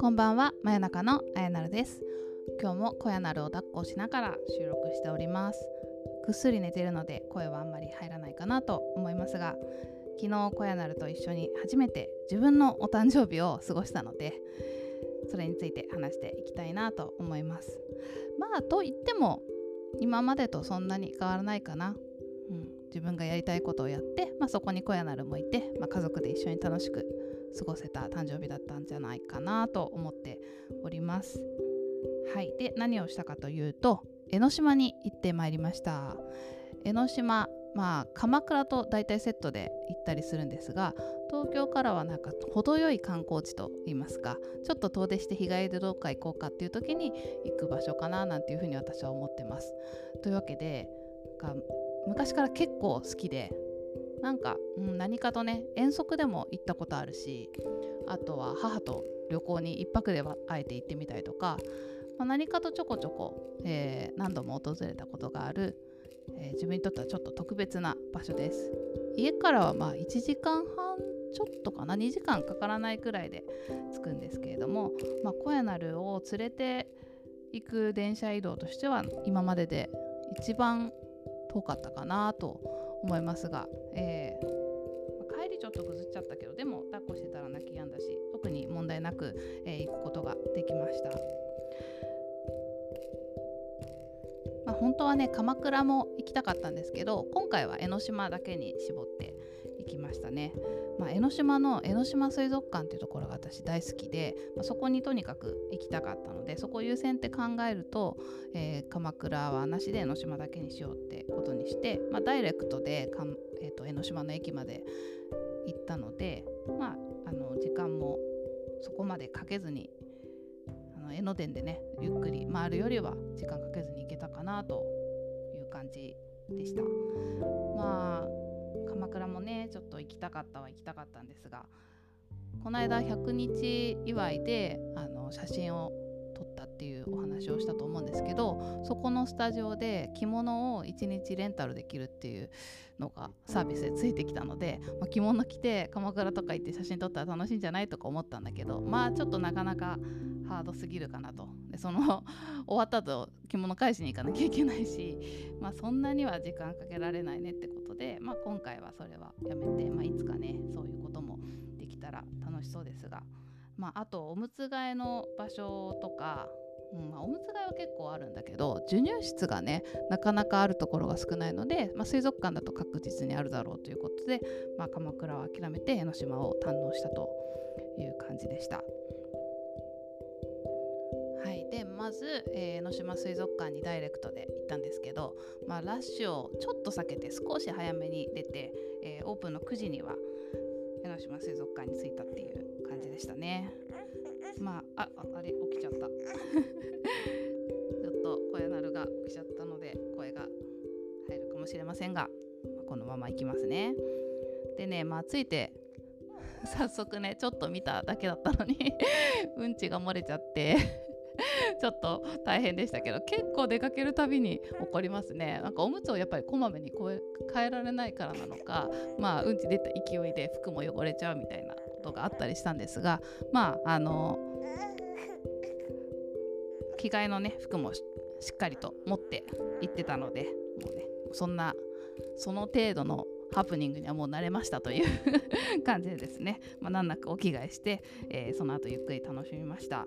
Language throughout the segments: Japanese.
こんばんは。真夜中の。あやなるです。今日も小やなるを抱っこしながら収録しております。ぐっすり寝てるので声はあんまり入らないかなと思いますが昨日小やなると一緒に初めて自分のお誕生日を過ごしたのでそれについて話していきたいなと思います。まあと言っても今までとそんなに変わらないかな、自分がやりたいことをやって、まあ、そこに小屋なるもいて、まあ、家族で一緒に楽しく過ごせた誕生日だったんじゃないかなと思っております。はい。で何をしたかというと江ノ島に行ってまいりました。江ノ島まあ鎌倉と大体セットで行ったりするんですが東京からはなんか程よい観光地といいますかちょっと遠出して日帰りでどっか行こうかっていう時に行く場所かななんていうふうに私は思ってます。というわけで昔から結構好きでなんか、うん、何かとね遠足でも行ったことあるしあとは母と旅行に1泊ではあえて行ってみたりとか、まあ、何かとちょこちょこ、えー、何度も訪れたことがあるえー、自分にとってはちょっと特別な場所です。家からはまあ1時間半ちょっとかな2時間かからないくらいで着くんですけれども、まあ、小屋なるを連れて行く電車移動としては今までで一番遠かったかなと思いますが、えー、帰りちょっとぐずっちゃったけどでも抱っこしてたら泣き止んだし特に問題なく、えー、行くことができました。まあ、本当はね鎌倉も行きたかったんですけど今回は江ノ島だけに絞ってきましたね、まあ、江ノ島の江ノ島水族館っていうところが私大好きで、まあ、そこにとにかく行きたかったのでそこ優先って考えると、えー、鎌倉はなしで江ノ島だけにしようってことにして、まあ、ダイレクトでかん、えーと、江ノ島の駅まで行ったので、まあ、あの時間もそこまでかけずにあの江ノ電でねゆっくり回るよりは時間かけずに行けたかなという感じでした。まあ鎌倉もねちょっと行きたかったは行きたかったんですがこの間100日祝いであの写真を撮ったっていうお話をしたと思うんですけどそこのスタジオで着物を1日レンタルできるっていうのがサービスでついてきたので、まあ、着物着て鎌倉とか行って写真撮ったら楽しいんじゃないとか思ったんだけどまあちょっとなかなかハードすぎるかなと。でその終わった後着物返しに行かなきゃいけないし、まあ、そんなには時間かけられないねってことで、まあ、今回はそれはやめて、まあ、いつかねそういうこともできたら楽しそうですが。まあ、あとおむつ替えの場所とか、うんまあ、おむつ替えは結構あるんだけど授乳室がねなかなかあるところが少ないので、まあ、水族館だと確実にあるだろうということで、まあ、鎌倉は諦めて江ノ島を堪能したという感じでした。えー、江ノ島水族館にダイレクトで行ったんですけど、まあ、ラッシュをちょっと避けて少し早めに出て、えー、オープンの9時には江ノ島水族館に着いたっていう感じでしたね。まあああれ起きちゃった。ちょっと声なるが起きちゃったので声が入るかもしれませんが、まあ、このままいきますね。でねまあついて早速ねちょっと見ただけだったのに うんちが漏れちゃって。ちょっと大変でしたけど結構出かけるたびに起こりますね。なんかおむつをやっぱりこまめに変えられないからなのかまあうんち出た勢いで服も汚れちゃうみたいなことがあったりしたんですがまああの着替えのね服もしっかりと持って行ってたのでもうねそんなその程度のハプニングにはもう慣れましたという 感じでですね、まあ、難なくお着替えして、えー、その後ゆっくり楽しみました。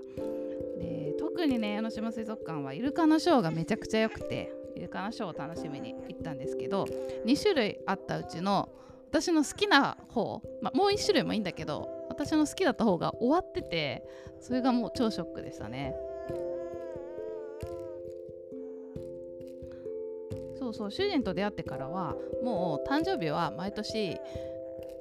で特にね江ノ島水族館はイルカのショーがめちゃくちゃ良くてイルカのショーを楽しみに行ったんですけど2種類あったうちの私の好きな方、まあ、もう1種類もいいんだけど私の好きだった方が終わっててそれがもう超ショックでしたね。そうそう主人と出会ってからはもう誕生日は毎年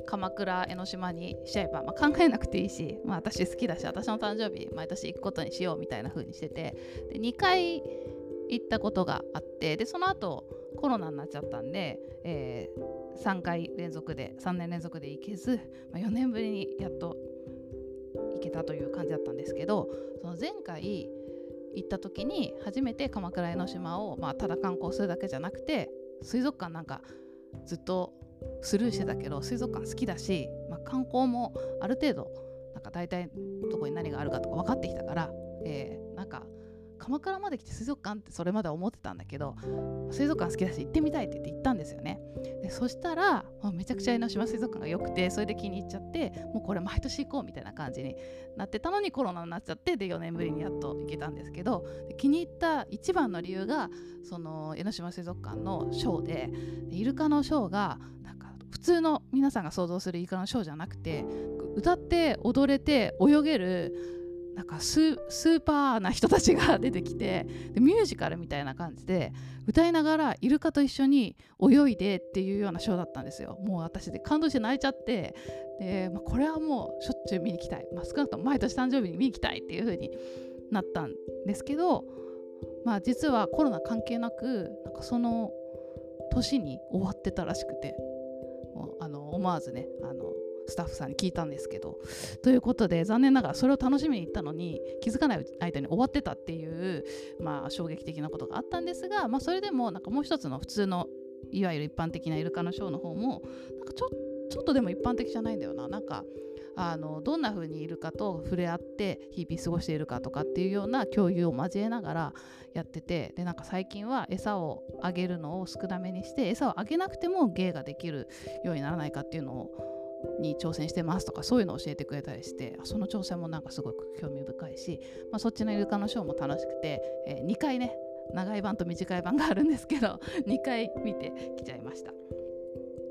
鎌倉江ノ島にしちゃえば、まあ、考えなくていいし、まあ、私好きだし私の誕生日毎年行くことにしようみたいな風にしててで2回行ったことがあってでその後コロナになっちゃったんで、えー、3回連続で3年連続で行けず、まあ、4年ぶりにやっと行けたという感じだったんですけどその前回行った時に初めて鎌倉江ノ島を、まあ、ただ観光するだけじゃなくて水族館なんかずっとスルーしてたけど水族館好きだし、まあ、観光もある程度なんか大体どこに何があるかとか分かってきたから、えー、なんか鎌倉まで来て水族館ってそれまで思ってたんだけど水族館好きだし行ってみたいって言って行ったんですよね。でそしたら、めちゃくちゃ江ノ島水族館が良くてそれで気に入っちゃってもうこれ毎年行こうみたいな感じになってたのにコロナになっちゃってで4年ぶりにやっと行けたんですけど気に入った一番の理由がその江ノ島水族館のショーでイルカのショーがなんか普通の皆さんが想像するイルカのショーじゃなくて歌って踊れて泳げるなんかスーパーな人たちが出てきてでミュージカルみたいな感じで歌いながらイルカと一緒に泳いでっていうようなショーだったんですよ。もう私で感動して泣いちゃって。で、まあ、これはもうしょっちゅう見に行きたい、まあ、少なくとも毎年誕生日に見に行きたいっていう風になったんですけど、まあ、実はコロナ関係なくなんかその年に終わってたらしくてもうあの思わずねスタッフさんに聞いたんですけどということで残念ながらそれを楽しみに行ったのに気づかない間に終わってたっていう、まあ、衝撃的なことがあったんですが、まあ、それでもなんかもう一つの普通のいわゆる一般的なイルカのショーの方もなんかちょちょっとでも一般的じゃないんだよな。なんかあのどんな風にいるかと触れ合って日々過ごしているかとかっていうような共有を交えながらやっててでなんか最近は餌をあげるのを少なめにして餌をあげなくても芸ができるようにならないかっていうのをに挑戦してますとかそういうのを教えてくれたりしてその挑戦もなんかすごく興味深いし、まあ、そっちのイルカのショーも楽しくて、えー、2回ね長い版と短い版があるんですけど 2回見てきちゃいました。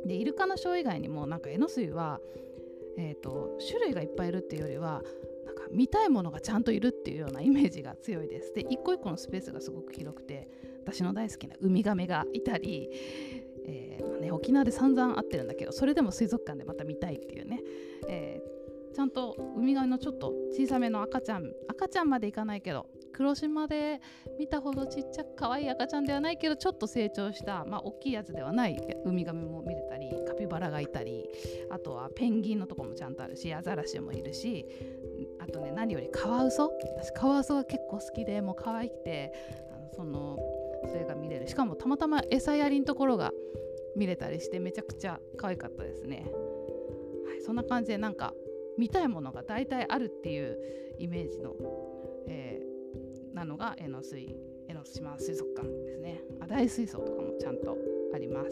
でイルカのショー以外にもなんかエノスイは、えーと、種類がいっぱいいるっていうよりはなんか見たいものがちゃんといるっていうようなイメージが強いです。で一個一個のスペースがすごく広くて私の大好きなウミガメがいたりえーまあね、沖縄で散々会ってるんだけどそれでも水族館でまた見たいっていうね、えー、ちゃんとウミガメのちょっと小さめの赤ちゃん赤ちゃんまでいかないけど黒島で見たほどちっちゃく可愛い赤ちゃんではないけどちょっと成長した、まあ、大きいやつではないウミガメも見れたりカピバラがいたりあとはペンギンのとこもちゃんとあるしアザラシもいるしあとね何よりカワウソ。私カワウソが結構好きでもう可愛くてあのそのそれが見れる。しかもたまたま餌やりのところが見れたりしてめちゃくちゃ可愛かったですね、はい、そんな感じでなんか見たいものが大体あるっていうイメージの、えー、なのが江ノ水江ノ島水族館ですね。あ大水槽とかもちゃんとあります。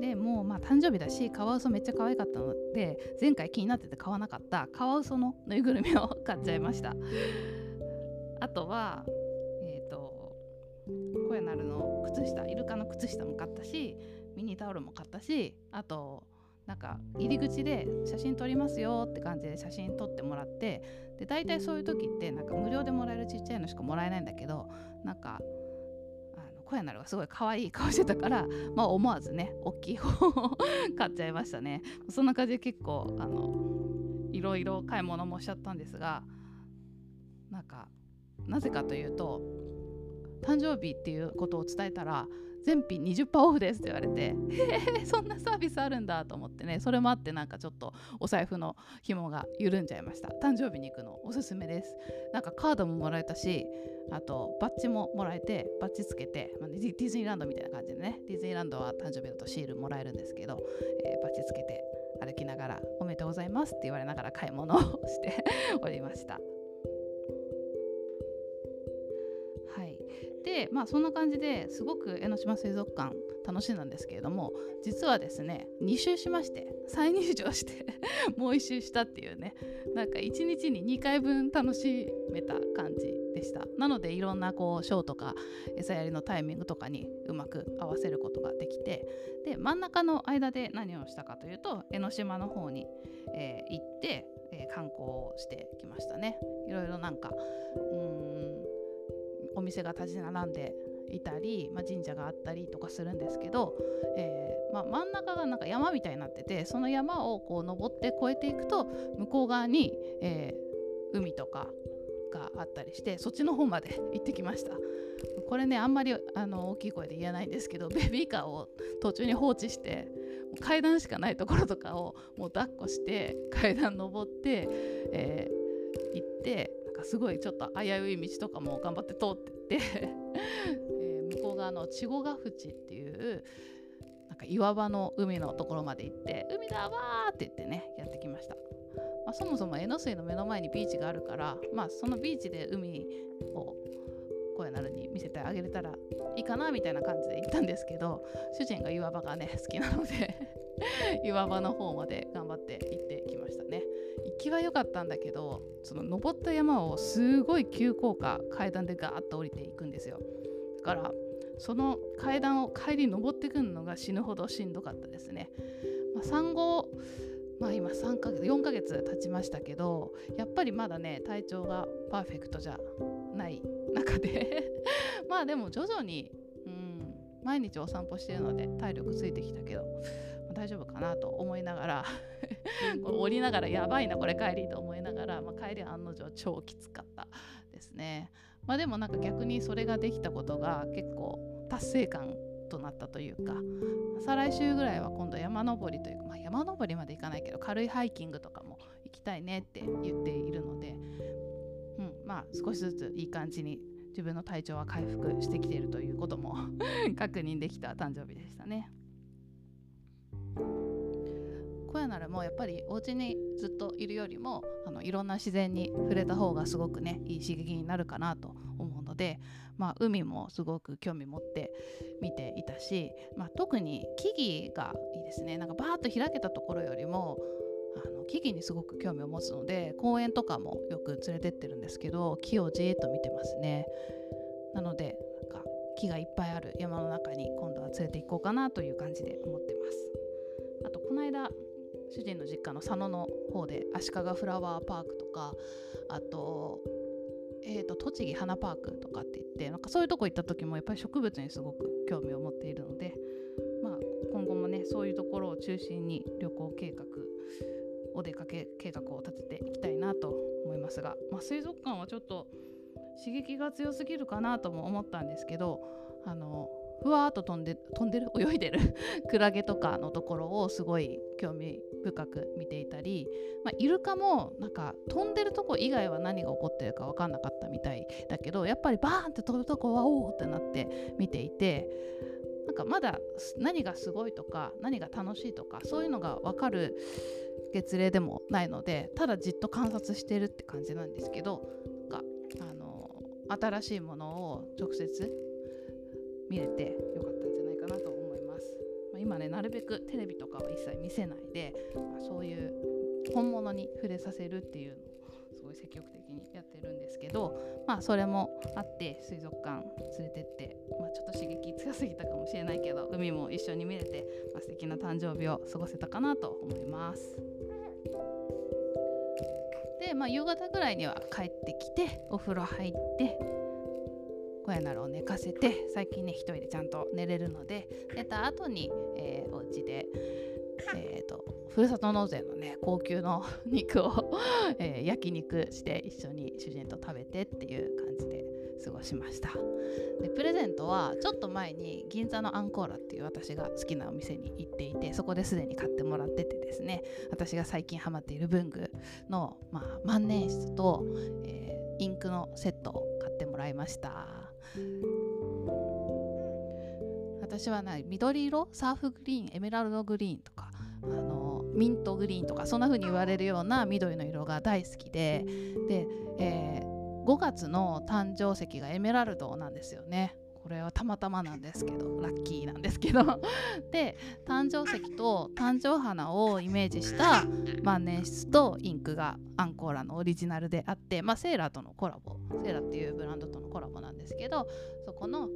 でもうまあ誕生日だしカワウソめっちゃ可愛かったので前回気になってて買わなかったカワウソのぬいぐるみを買っちゃいました。あとは小屋なるの靴下イルカの靴下も買ったしミニタオルも買ったしあとなんか入り口で写真撮りますよって感じで写真撮ってもらってで大体そういう時ってなんか無料でもらえるちっちゃいのしかもらえないんだけどなんかあの小屋なるがすごい可愛い顔してたから、まあ、思わずね大きい方を買っちゃいましたね。そんな感じで結構あのいろいろ買い物もしちゃったんですがなんかなぜかというと誕生日っていうことを伝えたら全品20%オフですって言われてへえそんなサービスあるんだと思ってねそれもあってなんかちょっとお財布の紐が緩んじゃいました。誕生日に行くのおすすめです。なんかカードももらえたしあとバッジももらえてバッジつけて、まあ、ディズニーランドみたいな感じでねディズニーランドは誕生日だとシールもらえるんですけど、えー、バッジつけて歩きながらおめでとうございますって言われながら買い物をしておりました。でまあそんな感じですごく江ノ島水族館楽しんだんですけれども実はですね2周しまして再入場して もう1周したっていうねなんか1日に2回分楽しめた感じでした。なのでいろんなこうショーとか餌やりのタイミングとかにうまく合わせることができてで真ん中の間で何をしたかというと江ノ島の方に、えー、行って、えー、観光してきましたね。いろいろなんかうんお店が立ち並んでいたり、まあ、神社があったりとかするんですけど、えー、まあ、真ん中がなんか山みたいになっててその山をこう登って越えていくと向こう側に、えー、海とかがあったりしてそっちの方まで行ってきました。これねあんまりあの大きい声で言えないんですけどベビーカーを途中に放置して階段しかないところとかをもう抱っこして階段登って、えー、行ってかすごいちょっと危うい道とかも頑張って通ってって。え、向こう側の稚児ヶ淵っていうなんか岩場の海のところまで行って海だわって言ってねやってきました、まあ、そもそも江ノ水の目の前にビーチがあるからまあそのビーチで海を声なるに見せてあげれたらいいかなみたいな感じで行ったんですけど主人が岩場がね好きなので 岩場の方まで頑張って行ってきは良かったんだけどその登った山をすごい急降下階段でガーッと降りていくんですよ。だからその階段を帰り登ってくるのが死ぬほどしんどかったですね、まあ、産後まあ今3ヶ月4ヶ月経ちましたけどやっぱりまだね体調がパーフェクトじゃない中で。まあでも徐々に、うん、毎日お散歩してるので体力ついてきたけど。大丈夫かなと思いながら 降りながらやばいなこれ帰りと思いながら、まあ、帰り案の定超きつかったですね。まあ、でもなんか逆にそれができたことが結構達成感となったというか再来週ぐらいは今度山登りというか、まあ、山登りまで行かないけど軽いハイキングとかも行きたいねって言っているので、うん、まあ少しずついい感じに自分の体調は回復してきているということも 確認できた誕生日でしたね。小屋ならもうやっぱりお家にずっといるよりもあのいろんな自然に触れた方がすごくねいい刺激になるかなと思うので、まあ、海もすごく興味持って見ていたし、まあ、特に木々がいいですね。なんかバーッと開けたところよりもあの木々にすごく興味を持つので公園とかもよく連れてってるんですけど木をじーっと見てますね。なのでなんか木がいっぱいある山の中に今度は連れて行こうかなという感じで思ってます。あとこの間主人の実家の佐野の方で足利フラワーパークとかあと,、えーと、栃木花パークとかって言ってなんかそういうとこ行った時もやっぱり植物にすごく興味を持っているので、まあ、今後もねそういうところを中心に旅行計画お出かけ計画を立てていきたいなと思いますが、まあ、水族館はちょっと刺激が強すぎるかなとも思ったんですけどあのふわーっと飛んで飛んでる？泳いでる？クラゲとかのところをすごい興味深く見ていたり、まあ、イルカもなんか飛んでるとこ以外は何が起こってるか分かんなかったみたいだけどやっぱりバーンって飛ぶとこはおおってなって見ていてなんかまだ何がすごいとか何が楽しいとかそういうのが分かる月齢でもないのでただじっと観察してるって感じなんですけどなんかあの新しいものを直接見れてよかったんじゃないかなと思います、まあ、今ねなるべくテレビとかは一切見せないで、まあ、そういう本物に触れさせるっていうのをすごい積極的にやってるんですけどまあそれもあって水族館連れてって、まあ、ちょっと刺激強すぎたかもしれないけど海も一緒に見れて、まあ、素敵な誕生日を過ごせたかなと思います。で、まあ、夕方ぐらいには帰ってきてお風呂入って親なるを寝かせて最近ね一人でちゃんと寝れるので寝た後に、えー、お家で、えーと、ふるさと納税のね高級の肉を えー、焼肉して一緒に主人と食べてっていう感じで過ごしました。でプレゼントはちょっと前に銀座のアンコーラっていう私が好きなお店に行っていてそこですでに買ってもらっててですね私が最近ハマっている文具の、まあ、万年筆と、えー、インクのセットを買ってもらいました。私はない緑色？サーフグリーンエメラルドグリーンとかあのミントグリーンとかそんな風に言われるような緑の色が大好きでで、えー、5月の誕生石がエメラルドなんですよね。これはたまたまなんですけどラッキーなんですけど。で誕生石と誕生花をイメージした万年筆とインクがアンコーラのオリジナルであって、まあ、セーラーとのコラボセーラーっていうブランドとのコラボなんですけどそこのあの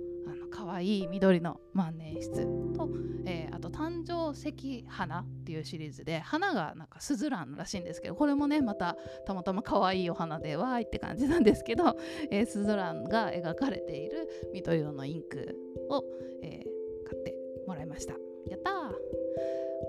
可愛い緑の万年筆と、えー、あと誕生石花っていうシリーズで花がなんかスズランらしいんですけどこれもねまたたまたま可愛いお花でわーいって感じなんですけど、えー、スズランが描かれている緑色のインクを、えー、買ってもらいました。やったー！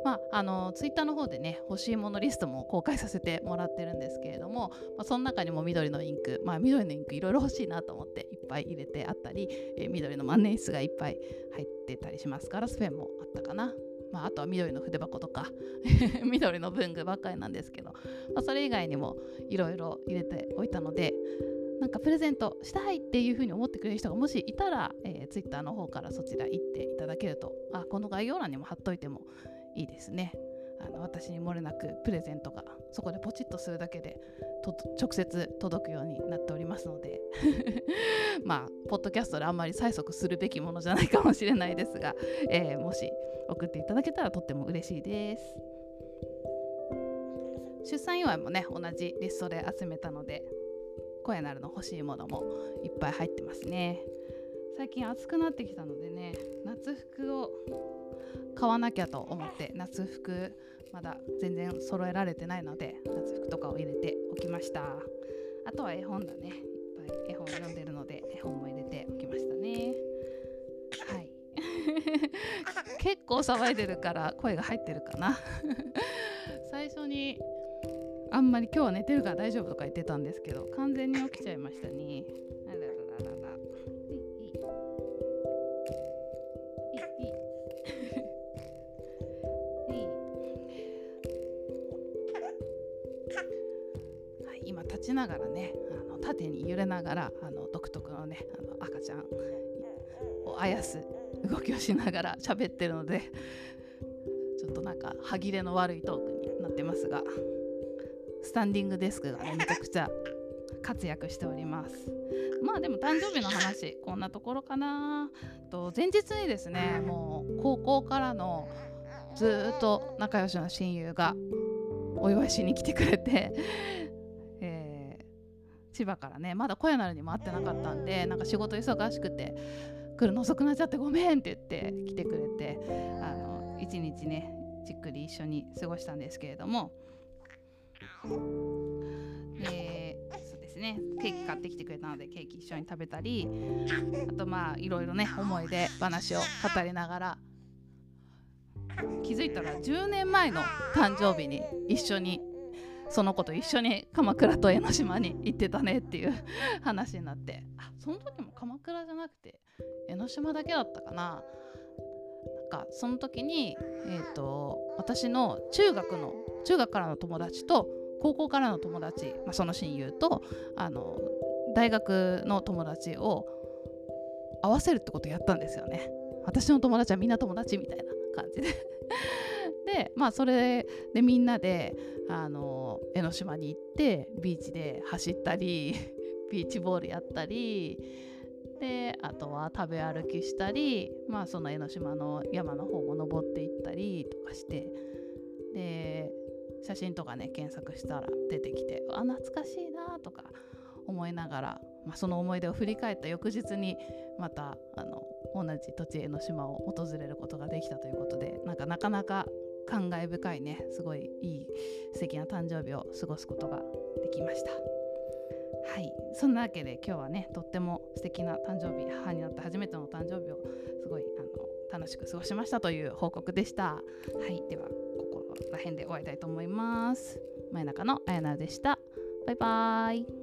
まあ、あのツイッターの方でね欲しいものリストも公開させてもらってるんですけれども、まあ、その中にも緑のインク、まあ、緑のインクいろいろ欲しいなと思っていっぱい入れてあったり、えー、緑の万年筆がいっぱい入ってたりしますガラスペンもあったかな。まあ、あとは緑の筆箱とか 緑の文具ばっかりなんですけど、まあ、それ以外にもいろいろ入れておいたのでなんかプレゼントしたいっていうふうに思ってくれる人がもしいたら、えー、Twitter の方からそちら行っていただけるとあこの概要欄にも貼っといてもいいですね。あの私に漏れなくプレゼントがそこでポチッとするだけで直接届くようになっておりますので。まあポッドキャストであんまり催促するべきものじゃないかもしれないですが、えー、もし送っていただけたらとっても嬉しいです。出産祝いもね同じリストで集めたので声なるの欲しいものもいっぱい入ってますね。最近暑くなってきたのでね夏服を買わなきゃと思って夏服まだ全然揃えられてないので夏服とかを入れておきました。あとは絵本だね。いっぱい絵本読んでるので絵本も入れておきましたね。はい。結構騒いでるから声が入ってるかな。最初にあんまり今日は寝てるから大丈夫とか言ってたんですけど完全に起きちゃいましたね。立ちながらねあの縦に揺れながらあの独特のねあの赤ちゃんをあやす動きをしながら喋ってるのでちょっとなんか歯切れの悪いトークになってますがスタンディングデスクがねめちゃくちゃ活躍しております。まあでも誕生日の話こんなところかな。と前日にですねもう高校からのずっと仲良しの親友がお祝いしに来てくれて、千葉からねまだ小屋なるにも会ってなかったんでなんか仕事忙しくて来るの遅くなっちゃってごめんって言って来てくれてあの一日ねじっくり一緒に過ごしたんですけれども。でそうですねケーキ買ってきてくれたのでケーキ一緒に食べたりあとまあいろいろね思い出話を語りながら気づいたら10年前の誕生日に一緒にその子と一緒に鎌倉と江ノ島に行ってたねっていう話になってあその時も鎌倉じゃなくて江ノ島だけだったかな。なんかその時に、えーと私の中学の中学からの友達と高校からの友達、まあ、その親友とあの大学の友達を合わせるってことやったんですよね。私の友達はみんな友達みたいな感じで。でまあそれでみんなであの江ノ島に行ってビーチで走ったり ビーチボールやったりであとは食べ歩きしたりまあその江ノ島の山の方も登っていったりとかしてで写真とかね検索したら出てきてあ懐かしいなとか思いながら、まあ、その思い出を振り返った翌日にまたあの同じ土地江ノ島を訪れることができたということでなんかなかなか感慨深いねすごいいい素敵な誕生日を過ごすことができましたはいそんなわけで今日はねとっても素敵な誕生日母になって初めての誕生日をすごいあの楽しく過ごしましたという報告でしたはいではら辺で終わりたいと思います。前中のあやなでした。バイバーイ。